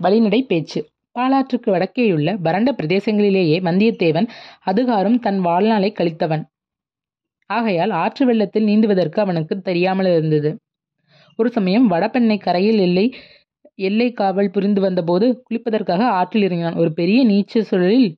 வழிநடை பேச்சு. பாலாற்றுக்கு வடக்கேயுள்ள வறண்ட பிரதேசங்களிலேயே வந்தியத்தேவன் அதுகாரும் தன் வாழ்நாளை கழித்தவன். ஆகையால் ஆற்று வெள்ளத்தில் நீந்துவதற்கு அவனுக்கு தெரியாமல் இருந்தது. ஒரு சமயம் வடபெண்ணை கரையில் எல்லை எல்லை காவல் புரிந்து வந்தபோது குளிப்பதற்காக ஆற்றில் இறங்கினான். ஒரு பெரிய நீச்சல் சுழலில்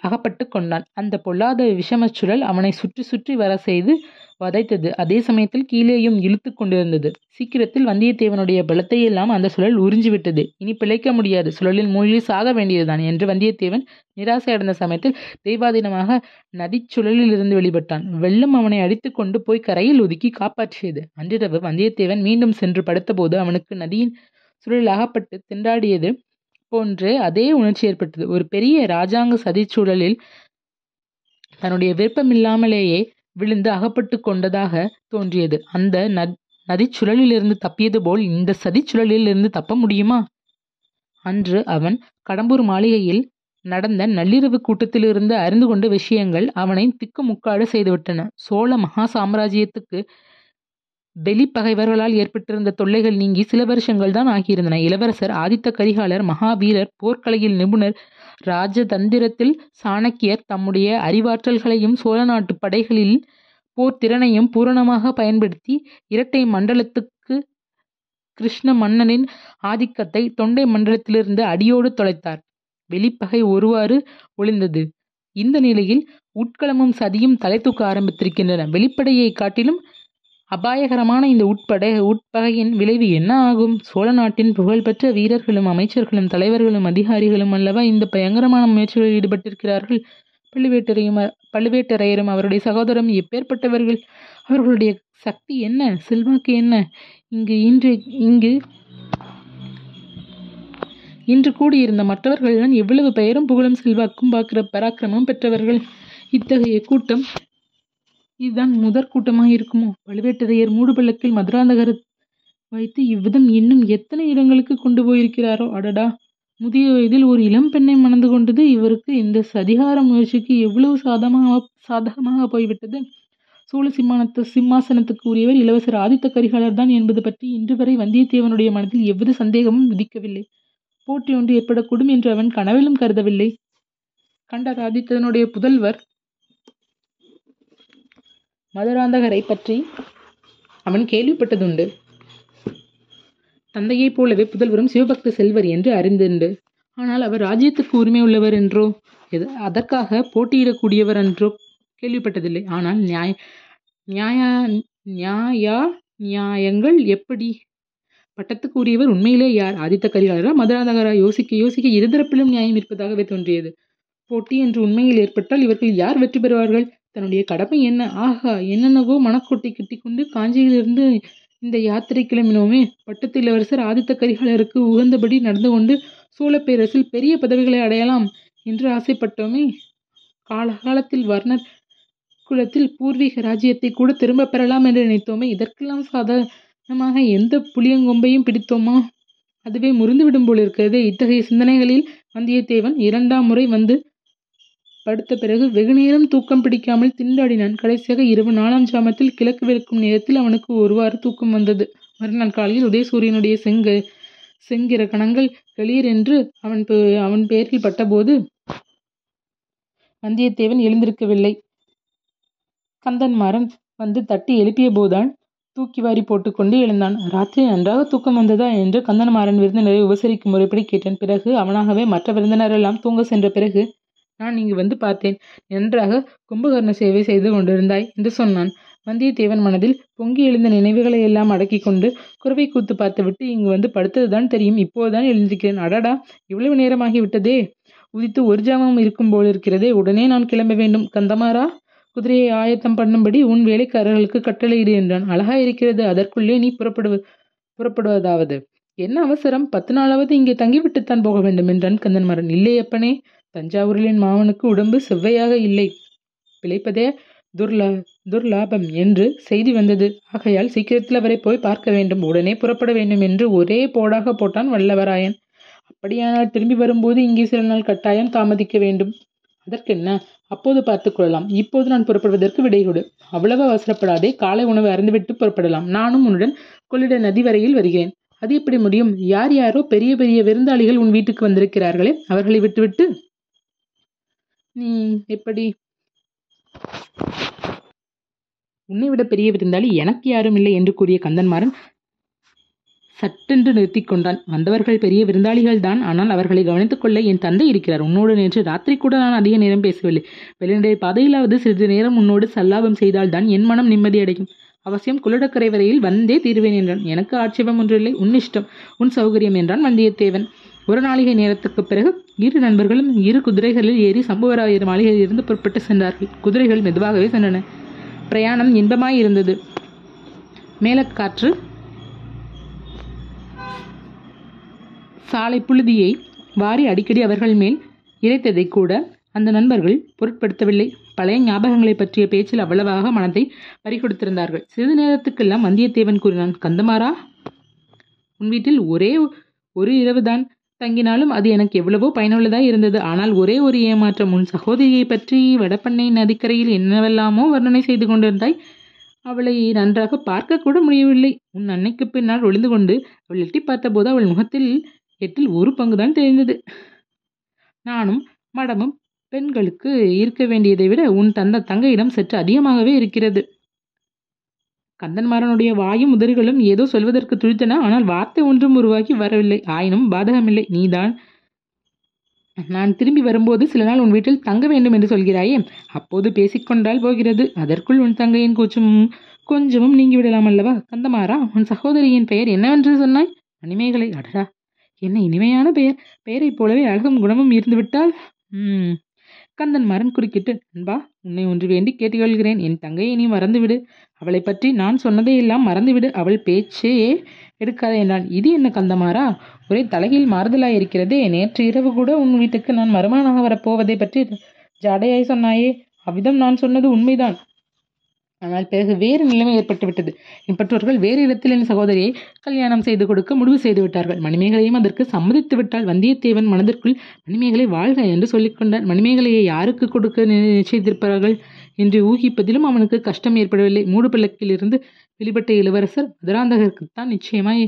அகப்பட்டு கொண்டான். அந்த பொல்லாத விஷமச் சுழல் அவனை சுற்றி சுற்றி வர செய்து வதைத்தது. அதே சமயத்தில் கீழேயும் இழுத்து கொண்டிருந்தது. சீக்கிரத்தில் வந்தியத்தேவனுடைய பலத்தை எல்லாம் அந்த சுழல் உறிஞ்சிவிட்டது. இனி பிழைக்க முடியாது. சுழலில் மூழ்கி சாக வேண்டியதுதான் என்று வந்தியத்தேவன் நிராசை அடைந்த சமயத்தில் தெய்வாதீனமாக நதிச் சுழலில் இருந்து வெளிப்பட்டான். வெள்ளம் அவனை அடித்து கொண்டு போய் கரையில் ஒதுக்கி காப்பாற்றியது அன்றிரவு வந்தியத்தேவன் மீண்டும் சென்று படுத்தபோது அவனுக்கு நதியின் சுழலில் அகப்பட்டு திண்டாடியது போன்று அதே உணர்ச்சி ஏற்பட்டது. ஒரு பெரிய இராஜாங்க சதிச்சூழலில் தன்னுடைய விருப்பமில்லாமலேயே விழுந்து அகப்பட்டு கொண்டதாக தோன்றியது. அந்த நதிச்சுழலிலிருந்து தப்பியது போல் இந்த சதிச்சுழலிலிருந்து தப்ப முடியுமா? அன்று அவன் கடம்பூர் மாளிகையில் நடந்த நள்ளிரவு கூட்டத்திலிருந்து அறிந்து கொண்ட விஷயங்கள் அவனை திக்குமுக்காடு செய்துவிட்டன. சோழ மகா சாம்ராஜ்யத்துக்கு வெளிப்பகைவர்களால் ஏற்பட்டிருந்த தொல்லைகள் நீங்கி சில வருஷங்கள் தான் ஆகியிருந்தன. இளவரசர் ஆதித்த கரிகாலர் மகாவீரர் போர்க்கலையில் நிபுணர் ராஜதந்திரத்தில் சாணக்கியர் தம்முடைய அறிவாற்றல்களையும் சோழ நாட்டு படைகளில் போர் திறனையும் பூரணமாக பயன்படுத்தி இரட்டை மண்டலத்துக்கு கிருஷ்ண மன்னனின் ஆதிக்கத்தை தொண்டை மண்டலத்திலிருந்து அடியோடு தொலைத்தார். வெளிப்பகை ஒருவாறு ஒளிந்தது. இந்த நிலையில் உட்களமும் சதியும் தலை தூக்க ஆரம்பித்திருக்கின்றன. வெளிப்படையை காட்டிலும் அபாயகரமான இந்த உட்படை உட்பகையின் விளைவு என்ன ஆகும்? சோழ நாட்டின் புகழ்பெற்ற வீரர்களும் அமைச்சர்களும் தலைவர்களும் அதிகாரிகளும் அல்லவா இந்த பயங்கரமான முயற்சிகளில் ஈடுபட்டிருக்கிறார்கள்? பழுவேட்டரையும் பழுவேட்டரையரும் அவருடைய சகோதரம் எப்பேற்பட்டவர்கள்? அவர்களுடைய சக்தி என்ன? செல்வாக்கு என்ன? இங்கு இன்று இங்கு இன்று கூடியிருந்த மற்றவர்கள்தான் எவ்வளவு பெயரும் புகழும் செல்வாக்கும் பார்க்கிற பராக்கிரமம் பெற்றவர்கள்? இத்தகைய கூட்டம் இதுதான் முதற் கூட்டமாக இருக்குமோ? பழுவேட்டரையர் மூடுபள்ளத்தில் மதுராந்தகர் வைத்து இவ்விதம் இன்னும் எத்தனை இடங்களுக்கு கொண்டு போயிருக்கிறாரோ? அடடா! முதிய வயதில் ஒரு இளம் பெண்ணை மணந்து கொண்டது இவருக்கு இந்த சதிகார முயற்சிக்கு எவ்வளவு சாதமாக சாதகமாக போய்விட்டது? சோழ சிம்மானத்து சிம்மாசனத்துக்கு உரியவர் இளவரசர் ஆதித்த கரிகாலர் தான் என்பது பற்றி இன்று வரை வந்தியத்தேவனுடைய மனதில் எவ்வித சந்தேகமும் விதிக்கவில்லை போட்டி ஒன்று ஏற்படக்கூடும் என்று அவன் கனவிலும் கருதவில்லை. கண்டர் ஆதித்தனுடைய புதல்வர் மதுராந்தகரை பற்றி அவன் கேள்விப்பட்டதுண்டு. தந்தையைப் போலவே புதல்வரும் சிவபக்த செல்வர் என்று அறிந்துண்டு. ஆனால் அவர் ராஜ்யத்துக்கு உரிமை உள்ளவர் என்றோ எது அதற்காக போட்டியிடக்கூடியவர் என்றோ கேள்விப்பட்டதில்லை. ஆனால் நியாய நியாய நியாயா நியாயங்கள் எப்படி? பட்டத்துக்கு உரியவர் உண்மையிலே யார்? ஆதித்த கரிகாலரா? மதுராந்தகரா? யோசிக்க யோசிக்க இருதரப்பிலும் நியாயம் இருப்பதாகவே தோன்றியது. போட்டி என்று உண்மையில் ஏற்பட்டால் இவர்கள் யார் வெற்றி பெறுவார்கள்? தன்னுடைய கடமை என்ன? ஆஹா என்னென்னவோ மனக்கோட்டை கட்டிக்கொண்டு காஞ்சியிலிருந்து இந்த யாத்திரை கிளம்பினோமே. பட்டத்து இளவரசர் ஆதித்த கரிகாலருக்கு உகந்தபடி நடந்து கொண்டு சோழ பேரரசில் பெரிய பதவிகளை அடையலாம் என்று ஆசைப்பட்டோமே. காலகாலத்தில் வர்ணர் குலத்தில் பூர்வீக ராஜ்யத்தை கூட திரும்ப பெறலாம் என்று நினைத்தோமே. இதற்கெல்லாம் சாதாரணமாக எந்த புளியங்கொம்பையும் பிடித்தோமா? அதுவே முறிந்துவிடும் போல் இருக்கிறது இத்தகைய சிந்தனைகளில் வந்தியத்தேவன் இரண்டாம் முறை வந்து படுத்த பிறகு வெகுநேரம் தூக்கம் பிடிக்காமல் திண்டாடினான் கடைசியாக இரவு நாலாம் ஜாமத்தில் கிழக்கு வெளுக்கும் நேரத்தில் அவனுக்கு ஒருவாறு தூக்கம் வந்தது. மறுநாள் காலையில் உதயசூரியனுடைய செங்க செங்கிற கணங்கள் வெளியர் என்று அவன் அவன் பெயரில் பட்டபோது வந்தியத்தேவன் எழுந்திருக்கவில்லை. கந்தன்மாறன் வந்து தட்டி எழுப்பிய போதான் தூக்கி வாரி போட்டுக்கொண்டு எழுந்தான். ராத்திரி நன்றாக தூக்கம் வந்ததா என்று கந்தன்மாறன் விருந்தினரை உபசரிக்கும் முறைப்படி கேட்டான். பிறகு அவனாகவே மற்ற விருந்தினரெல்லாம் தூங்க சென்ற பிறகு நான் இங்கு வந்து பார்த்தேன். நன்றாக கும்பகர்ண சேவை செய்து கொண்டிருந்தாய் என்று சொன்னான். வந்தியத்தேவன் மனதில் பொங்கி எழுந்த நினைவுகளை எல்லாம் அடக்கி கொண்டு குறவை கூத்து பார்த்துவிட்டு இங்கு வந்து படுத்ததுதான் தெரியும். இப்போதுதான் எழுந்திருக்கிறேன். அடடா இவ்வளவு நேரமாகிவிட்டதே உதித்து ஒரு ஜாமம் இருக்கும் போல் இருக்கிறதே. உடனே நான் கிளம்ப வேண்டும். கந்தமாரா குதிரையை ஆயத்தம் பண்ணும்படி உன் வேலைக்காரர்களுக்கு கட்டளையிடு என்றான். அழகா இருக்கிறது. அதற்குள்ளே நீ புறப்படுவ புறப்படுவதாவது. என்ன அவசரம்? பத்து நாளாவது இங்கே தங்கிவிட்டுத்தான் போக வேண்டும் என்றான் கந்தன்மாறன். இல்லை அப்பனே தஞ்சாவூரிலின் மாமனுக்கு உடம்பு செவ்வையாக இல்லை. பிழைப்பதே துர்லா துர்லாபம் என்று செய்தி வந்தது. ஆகையால் சீக்கிரத்தில் அவரை போய் பார்க்க வேண்டும். உடனே புறப்பட வேண்டும் என்று ஒரே போடாக போட்டான் வல்லவராயன். அப்படியானால் திரும்பி வரும்போது இங்கே சில நாள் கட்டாயம் தாமதிக்க வேண்டும். அதற்கென்ன? அப்போது பார்த்துக் கொள்ளலாம். இப்போது நான் புறப்படுவதற்கு விடை கொடு அவ்வளவு அவசரப்படாதே. காலை உணவு அறந்துவிட்டு புறப்படலாம். நானும் உன்னுடன் கொள்ளிட நதி வரையில் வருகிறேன். அது எப்படி முடியும்? யார் யாரோ பெரிய பெரிய விருந்தாளிகள் உன் வீட்டுக்கு வந்திருக்கிறார்களே. அவர்களை விட்டுவிட்டு எப்படி? உன்னை விட பெரிய விருந்தாளி எனக்கு யாரும் இல்லை என்று கூறிய கந்தன்மாறன் சட்டென்று நிறுத்தி கொண்டான். வந்தவர்கள் பெரிய விருந்தாளிகள் தான். ஆனால் அவர்களை கவனித்துக் கொள்ள என் தந்தை இருக்கிறார். உன்னோடு நேற்று ராத்திரி கூட நான் அதிக நேரம் பேசவில்லை. வெளிநடை பாதையிலாவது சிறிது நேரம் உன்னோடு சல்லாபம் செய்தால்தான் என் மனம் நிம்மதியடையும் அவசியம் குள்ளடக்கரை வரையில் வந்தே தீர்வேன் என்றான். எனக்கு ஆட்சேபம் ஒன்றில்லை உன் இஷ்டம் உன் சௌகரியம் என்றான் வந்தியத்தேவன். ஒரு நாளிகை நேரத்துக்கு பிறகு இரு நண்பர்களும் இரு குதிரைகளில் ஏறி சம்புவராயர் மாளிகையில் இருந்து புறப்பட்டு சென்றார்கள். குதிரைகள் மெதுவாகவே சென்றன. பிரயாணம் இன்பமாயிருந்தது. மேலக்காற்று சாலை புழுதியை வாரி அடிக்கடி அவர்கள் மேல் இறைத்ததை கூட அந்த நண்பர்கள் பொருட்படுத்தவில்லை. பழைய ஞாபகங்களை பற்றிய பேச்சில் அவ்வளவாக மனத்தை பறிகொடுத்திருந்தார்கள். சிறிது நேரத்துக்கெல்லாம் வந்தியத்தேவன் கூறினான் கந்தமாரா உன் வீட்டில் ஒரே ஒரு இரவுதான் தங்கினாலும் அது எனக்கு எவ்வளவோ பயனுள்ளதாக இருந்தது. ஆனால் ஒரே ஒரு ஏமாற்றம். உன் சகோதரியை பற்றி வடப்பண்ணை நதிக்கரையில் என்னவெல்லாமோ வர்ணனை செய்து கொண்டிருந்தாய். அவளை நன்றாக பார்க்க கூட முடியவில்லை. உன் அன்னைக்கு பின்னால் ஒளிந்து கொண்டு அவள் எட்டி பார்த்தபோது அவள் முகத்தில் எட்டில் ஒரு பங்குதான் தெரிந்தது. நானும் மடமும் பெண்களுக்கு இருக்க வேண்டியதை விட உன் தந்த தங்கையிடம் சற்று அதிகமாகவே இருக்கிறது. கந்தன்மாறனுடைய வாயும் உதறுகளும் ஏதோ சொல்வதற்கு துடித்தன ஆனால் வார்த்தை ஒன்றும் உருவாகி வரவில்லை. ஆயினும் பாதகமில்லை. நீதான். நான் திரும்பி வரும்போது சில நாள் உன் வீட்டில் தங்க வேண்டும் என்று சொல்கிறாயே. அப்போது பேசிக்கொண்டால் போகிறது. அதற்குள் உன் தங்கையின் கூச்சமும் கொஞ்சமும் நீங்கிவிடலாம் அல்லவா? கந்தமாறா உன் சகோதரியின் பெயர் என்னவென்று சொன்னாய்? மணிமேகலை அடடா. என்ன இனிமையான பெயர். பெயரைப் போலவே அழகும் குணமும் இருந்துவிட்டால்? ம் கந்தன் மரன் குறுக்கிட்டு அன்பா உன்னை ஒன்று வேண்டி கேட்டுக்கொள்கிறேன். என் தங்கையை நீ மறந்துவிடு. அவளை பற்றி நான் சொன்னதையெல்லாம் மறந்துவிடு. அவள் பேச்சையே எடுக்காதே என்றான். இது என்ன கந்தமாரா ஒரே தலையில் மாறுதலாக இருக்கிறதே நேற்று இரவு கூட உன் வீட்டுக்கு நான் மருமகனாக வரப்போவதை பற்றி ஜாடையாய் சொன்னாயே. அவ்விதம் நான் சொன்னது உண்மைதான். ஆனால் பிறகு வேறு நிலைமை ஏற்பட்டுவிட்டது. என் பெற்றோர்கள் வேறு இடத்தில் என் சகோதரியை கல்யாணம் செய்து கொடுக்க முடிவு செய்து விட்டார்கள் மணிமேகலையும் அதற்கு சம்மதித்து விட்டால் வந்தியத்தேவன் மனதிற்குள் மணிமேகலை வாழ்க என்று சொல்லிக்கொண்டான். மணிமேகலையை யாருக்கு கொடுக்க நிச்சயித்திருப்பார்கள்? என்று ஊகிப்பதிலும் அவனுக்கு கஷ்டம் ஏற்படவில்லை. மூடு பிள்ளக்கிலிருந்து வெளிப்பட்ட இளவரசர் மதுராந்தகருக்குத்தான் நிச்சயமாய்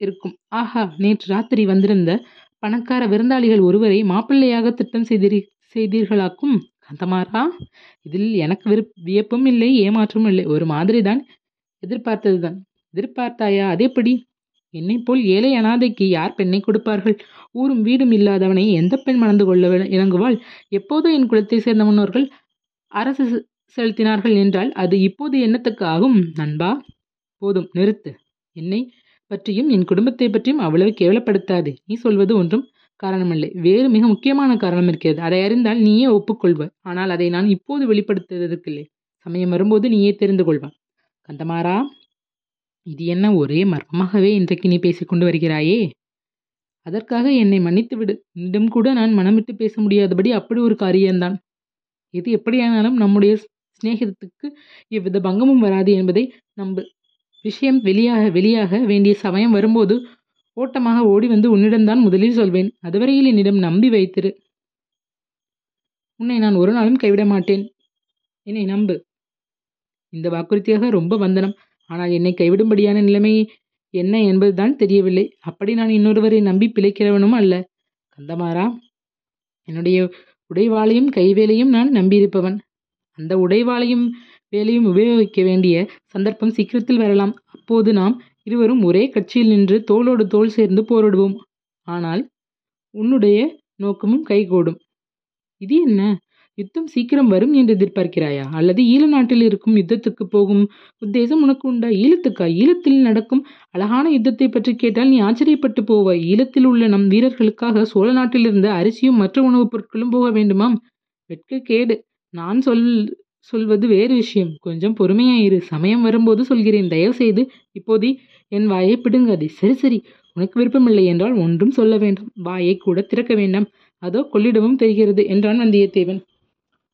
இருக்கும். ஆஹா நேற்று ராத்திரி வந்திருந்த பணக்கார விருந்தாளிகள் ஒருவரை மாப்பிள்ளையாக திட்டம் செய்தீர் செய்தீர்களாக்கும் கந்தமாரா இதில் எனக்கு விருப் வியப்பும் இல்லை ஏமாற்றமும் இல்லை. ஒரு மாதிரி தான் எதிர்பார்த்ததுதான். எதிர்பார்த்தாயா? அதேபடி என்னை போல் ஏழை அனாதைக்கு யார் பெண்ணை கொடுப்பார்கள்? ஊரும் வீடும் இல்லாதவனை எந்த பெண் மணந்து கொள்ள இணங்குவாள்? எப்போதோ என் குலத்தை சேர்ந்த முன்னோர்கள் அரசு செலுத்தினார்கள் என்றால் அது இப்போது என்னத்துக்கு ஆகும்? நண்பா போதும் நிறுத்து. என்னை பற்றியும் என் குடும்பத்தை பற்றியும் அவ்வளவு கேவலப்படுத்தாது. நீ சொல்வது ஒன்றும் காரணமில்லை. வேறு மிக முக்கியமான காரணம் இருக்கிறது. அதை அறிந்தால் நீயே ஒப்புக்கொள்வாய். ஆனால் அதை நான் இப்போது வெளிப்படுத்துவதற்கில்லை. சமயம் வரும்போது நீயே தெரிந்து கொள்வாய். கந்தமாரா இது என்ன ஒரே மர்மமாகவே இன்றைக்கு நீ பேசிக்கொண்டு வருகிறாயே? அதற்காக என்னை மன்னித்து விடு இன்னும் கூட நான் மனமிட்டு பேச முடியாதபடி அப்படி ஒரு காரியம்தான். எது எப்படியானாலும் நம்முடைய சிநேகிதத்துக்கு எவ்வித பங்கமும் வராது என்பதை நம்பு விஷயம் வெளியாக வெளியாக வேண்டிய சமயம் வரும்போது ஓட்டமாக ஓடி வந்து உன்னிடம்தான் முதலில் சொல்வேன். அதுவரையில் என்னிடம் நம்பி வைத்திரு. உன்னை நான் ஒரு நாளும் கைவிட மாட்டேன். என்னை நம்பு. இந்த வாக்குறுதியாக ரொம்ப வந்தனம். ஆனால் என்னை கைவிடும்படியான நிலைமை என்ன என்பதுதான் தெரியவில்லை. அப்படி நான் இன்னொருவரை நம்பி பிழைக்கிறவனும் அல்ல. கந்தமாரா என்னுடைய உடைவாளையும் கைவேலையும் நான் நம்பியிருப்பவன். அந்த உடைவாளையும் வேலையும் உபயோகிக்க வேண்டிய சந்தர்ப்பம் சீக்கிரத்தில் வரலாம். அப்போது நாம் இருவரும் ஒரே கட்சியில் நின்று தோளோடு தோள் சேர்ந்து போரிடுவோம். ஆனால் உன்னுடைய நோக்கமும் கைகூடும். இது என்ன? யுத்தம் சீக்கிரம் வரும் என்று எதிர்பார்க்கிறாயா? அல்லது ஈழ நாட்டில் இருக்கும் யுத்தத்துக்கு போகும் உத்தேசம் உனக்கு உண்டா? ஈழத்துக்கா? ஈழத்தில் நடக்கும் அழகான யுத்தத்தை பற்றி கேட்டால் நீ ஆச்சரியப்பட்டு போவாய். ஈழத்தில் உள்ள நம் வீரர்களுக்காக சோழ நாட்டிலிருந்து அரிசியும் மற்ற உணவுப் பொருட்களும் போக வேண்டுமாம். வெட்க கேடு. நான் சொல் சொல்வது வேறு விஷயம். கொஞ்சம் பொறுமையாயிரு. சமயம் வரும்போது சொல்கிறேன். தயவு செய்து இப்போது என் வாயை பிடுங்காதே. சரி சரி. உனக்கு விருப்பமில்லை என்றால் ஒன்றும் சொல்ல வேண்டாம். வாயை கூட திறக்க வேண்டாம். அதோ கொள்ளிடமும் தெரிகிறது என்றான் வந்தியத்தேவன்.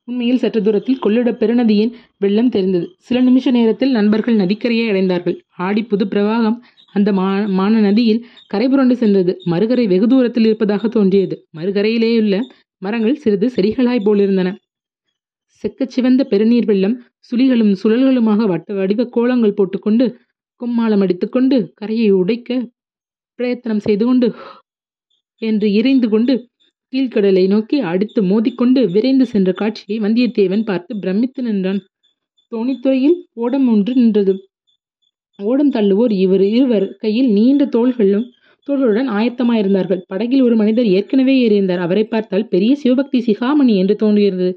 உண்மையில் சற்று தூரத்தில் கொள்ளிட பெருநதியின் வெள்ளம் தெரிந்தது. சில நிமிஷ நேரத்தில் நண்பர்கள் நதிக்கரையை அடைந்தார்கள். ஆடி புது பிரவாகம் அந்த மா மான நதியில் கரை புரண்டு சென்றது. மறுகரை வெகு தூரத்தில் இருப்பதாக தோன்றியது. மறுகரையிலேயுள்ள மரங்கள் சிறிது செடிகளாய் போலிருந்தன. செக்கச் சிவந்த பெருநீர் வெள்ளம் சுழிகளும் சுழல்களுமாக வட்ட வடிவ கோலங்கள் போட்டுக்கொண்டு கும்மாளம் அடித்துக்கொண்டு கரையை உடைக்க பிரயத்தனம் செய்து கொண்டு என்று இறைந்து கொண்டு கீழ்கடலை நோக்கி அடுத்து மோதிக்கொண்டு விரைந்து சென்ற காட்சியை வந்தியத்தேவன் பார்த்து பிரமித்து நின்றான். தோணித்துறையில் ஓடம் ஒன்று நின்றது. ஓடம் தள்ளுவோர் இவர் இருவர் கையில் நீண்ட தோள்களும் தோள்களுடன் ஆயத்தமாயிருந்தார்கள். படகில் ஒரு மனிதர் ஏற்கனவே ஏறியிருந்தார். அவரை பார்த்தால் பெரிய சிவபக்தி சிகாமணி என்று தோன்றியிருந்தது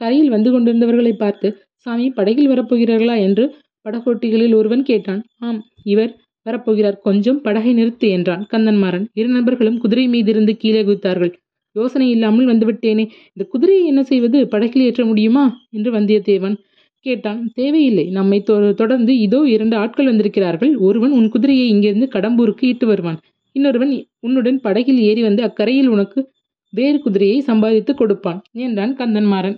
கரையில் வந்து கொண்டிருந்தவர்களை பார்த்து சாமி படகில் வரப்போகிறார்களா? என்று படகோட்டிகளில் ஒருவன் கேட்டான். ஆம் இவர் வரப்போகிறார். கொஞ்சம் படகை நிறுத்து என்றான் கந்தன்மாறன். இரு நண்பர்களும் குதிரை மீதிருந்து கீழே குதித்தார்கள். யோசனை இல்லாமல் வந்துவிட்டேனே. இந்த குதிரையை என்ன செய்வது? படகில் ஏற்ற முடியுமா? என்று வந்தியத்தேவன் கேட்டான். தேவையில்லை. நம்மை தொடர்ந்து இதோ இரண்டு ஆட்கள் வந்திருக்கிறார்கள். ஒருவன் உன் குதிரையை இங்கிருந்து கடம்பூருக்கு இட்டு வருவான். இன்னொருவன் உன்னுடன் படகில் ஏறி வந்து அக்கரையில் உனக்கு வேறு குதிரையை சம்பாதித்து கொடுப்பான் என்றான் கந்தன்மாறன்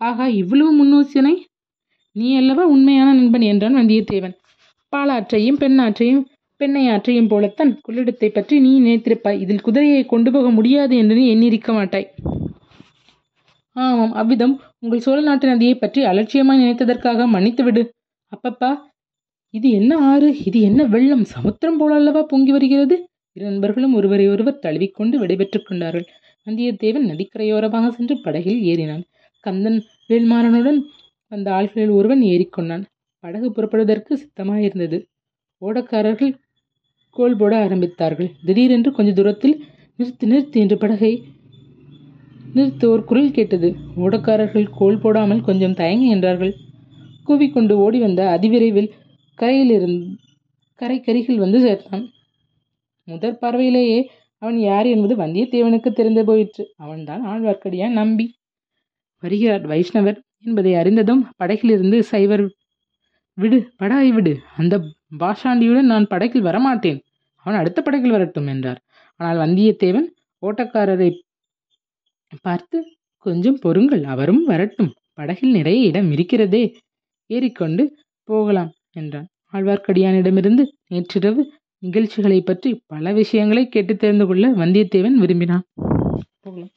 ஆகா இவ்வளவு முன்னோசனை? நீ அல்லவா உண்மையான நண்பன் என்றான் வந்தியத்தேவன். பாலாற்றையும் பெண்ணாற்றையும் பெண்ணை ஆற்றையும் போலத்தான் கொள்ளிடத்தை பற்றி நீ நினைத்திருப்பாய். இதில் குதிரையை கொண்டு போக முடியாது என்று நீ எண்ணிருக்க மாட்டாய். ஆமாம் அவ்விதம் உங்கள் சோழ நாட்டு நதியை பற்றி அலட்சியமாய் நினைத்ததற்காக மன்னித்துவிடு. அப்பப்பா இது என்ன ஆறு? இது என்ன வெள்ளம்? சமுத்திரம் போல அல்லவா பொங்கி வருகிறது? இரு நண்பர்களும் ஒருவரை ஒருவர் தழுவிக்கொண்டு விடைபெற்றுக் கொண்டார்கள். வந்தியத்தேவன் நதிக்கரையோரமாக சென்று படகில் ஏறினான். கந்தன் வேல்மாறனுடன் வந்த ஆள்களில் ஒருவன் ஏறிக்கொண்டான். படகு புறப்படுவதற்கு சித்தமாயிருந்தது. ஓடக்காரர்கள் கோல் போட ஆரம்பித்தார்கள். திடீரென்று கொஞ்ச தூரத்தில் நிறுத்து நிறுத்து என்று படகை நிறுத்து ஒரு குரல் கேட்டது. ஓடக்காரர்கள் கோல் போடாமல் கொஞ்சம் தயங்கி என்றார்கள் கூவிக்கொண்டு ஓடி வந்த அதிவிரைவில் கரையிலிருந்து கரைக்கரிகள் வந்து சேர்த்தான். முதற் பார்வையிலேயே அவன் யார் என்பது வந்தியத்தேவனுக்கு தெரிந்து போயிற்று. அவன்தான் ஆழ்வார்க்கடியான் நம்பி வருகிறார் வைஷ்ணவர் என்பதை அறிந்ததும் படகிலிருந்து சைவர் விடு படாய் விடு அந்த பாஷாண்டியுடன் நான் படகில் வரமாட்டேன். அவன் அடுத்த படகில் வரட்டும் என்றார். ஆனால் வந்தியத்தேவன் ஓட்டக்காரரை பார்த்து கொஞ்சம் பொறுங்கள் அவரும் வரட்டும். படகில் நிறைய இடம் இருக்கிறதே. ஏறிக்கொண்டு போகலாம் என்றான். ஆழ்வார்க்கடியானிடமிருந்து நேற்றிரவு நிகழ்ச்சிகளை பற்றி பல விஷயங்களை கேட்டு தெரிந்து கொள்ள வந்தியத்தேவன் விரும்பினான். போகலாம்.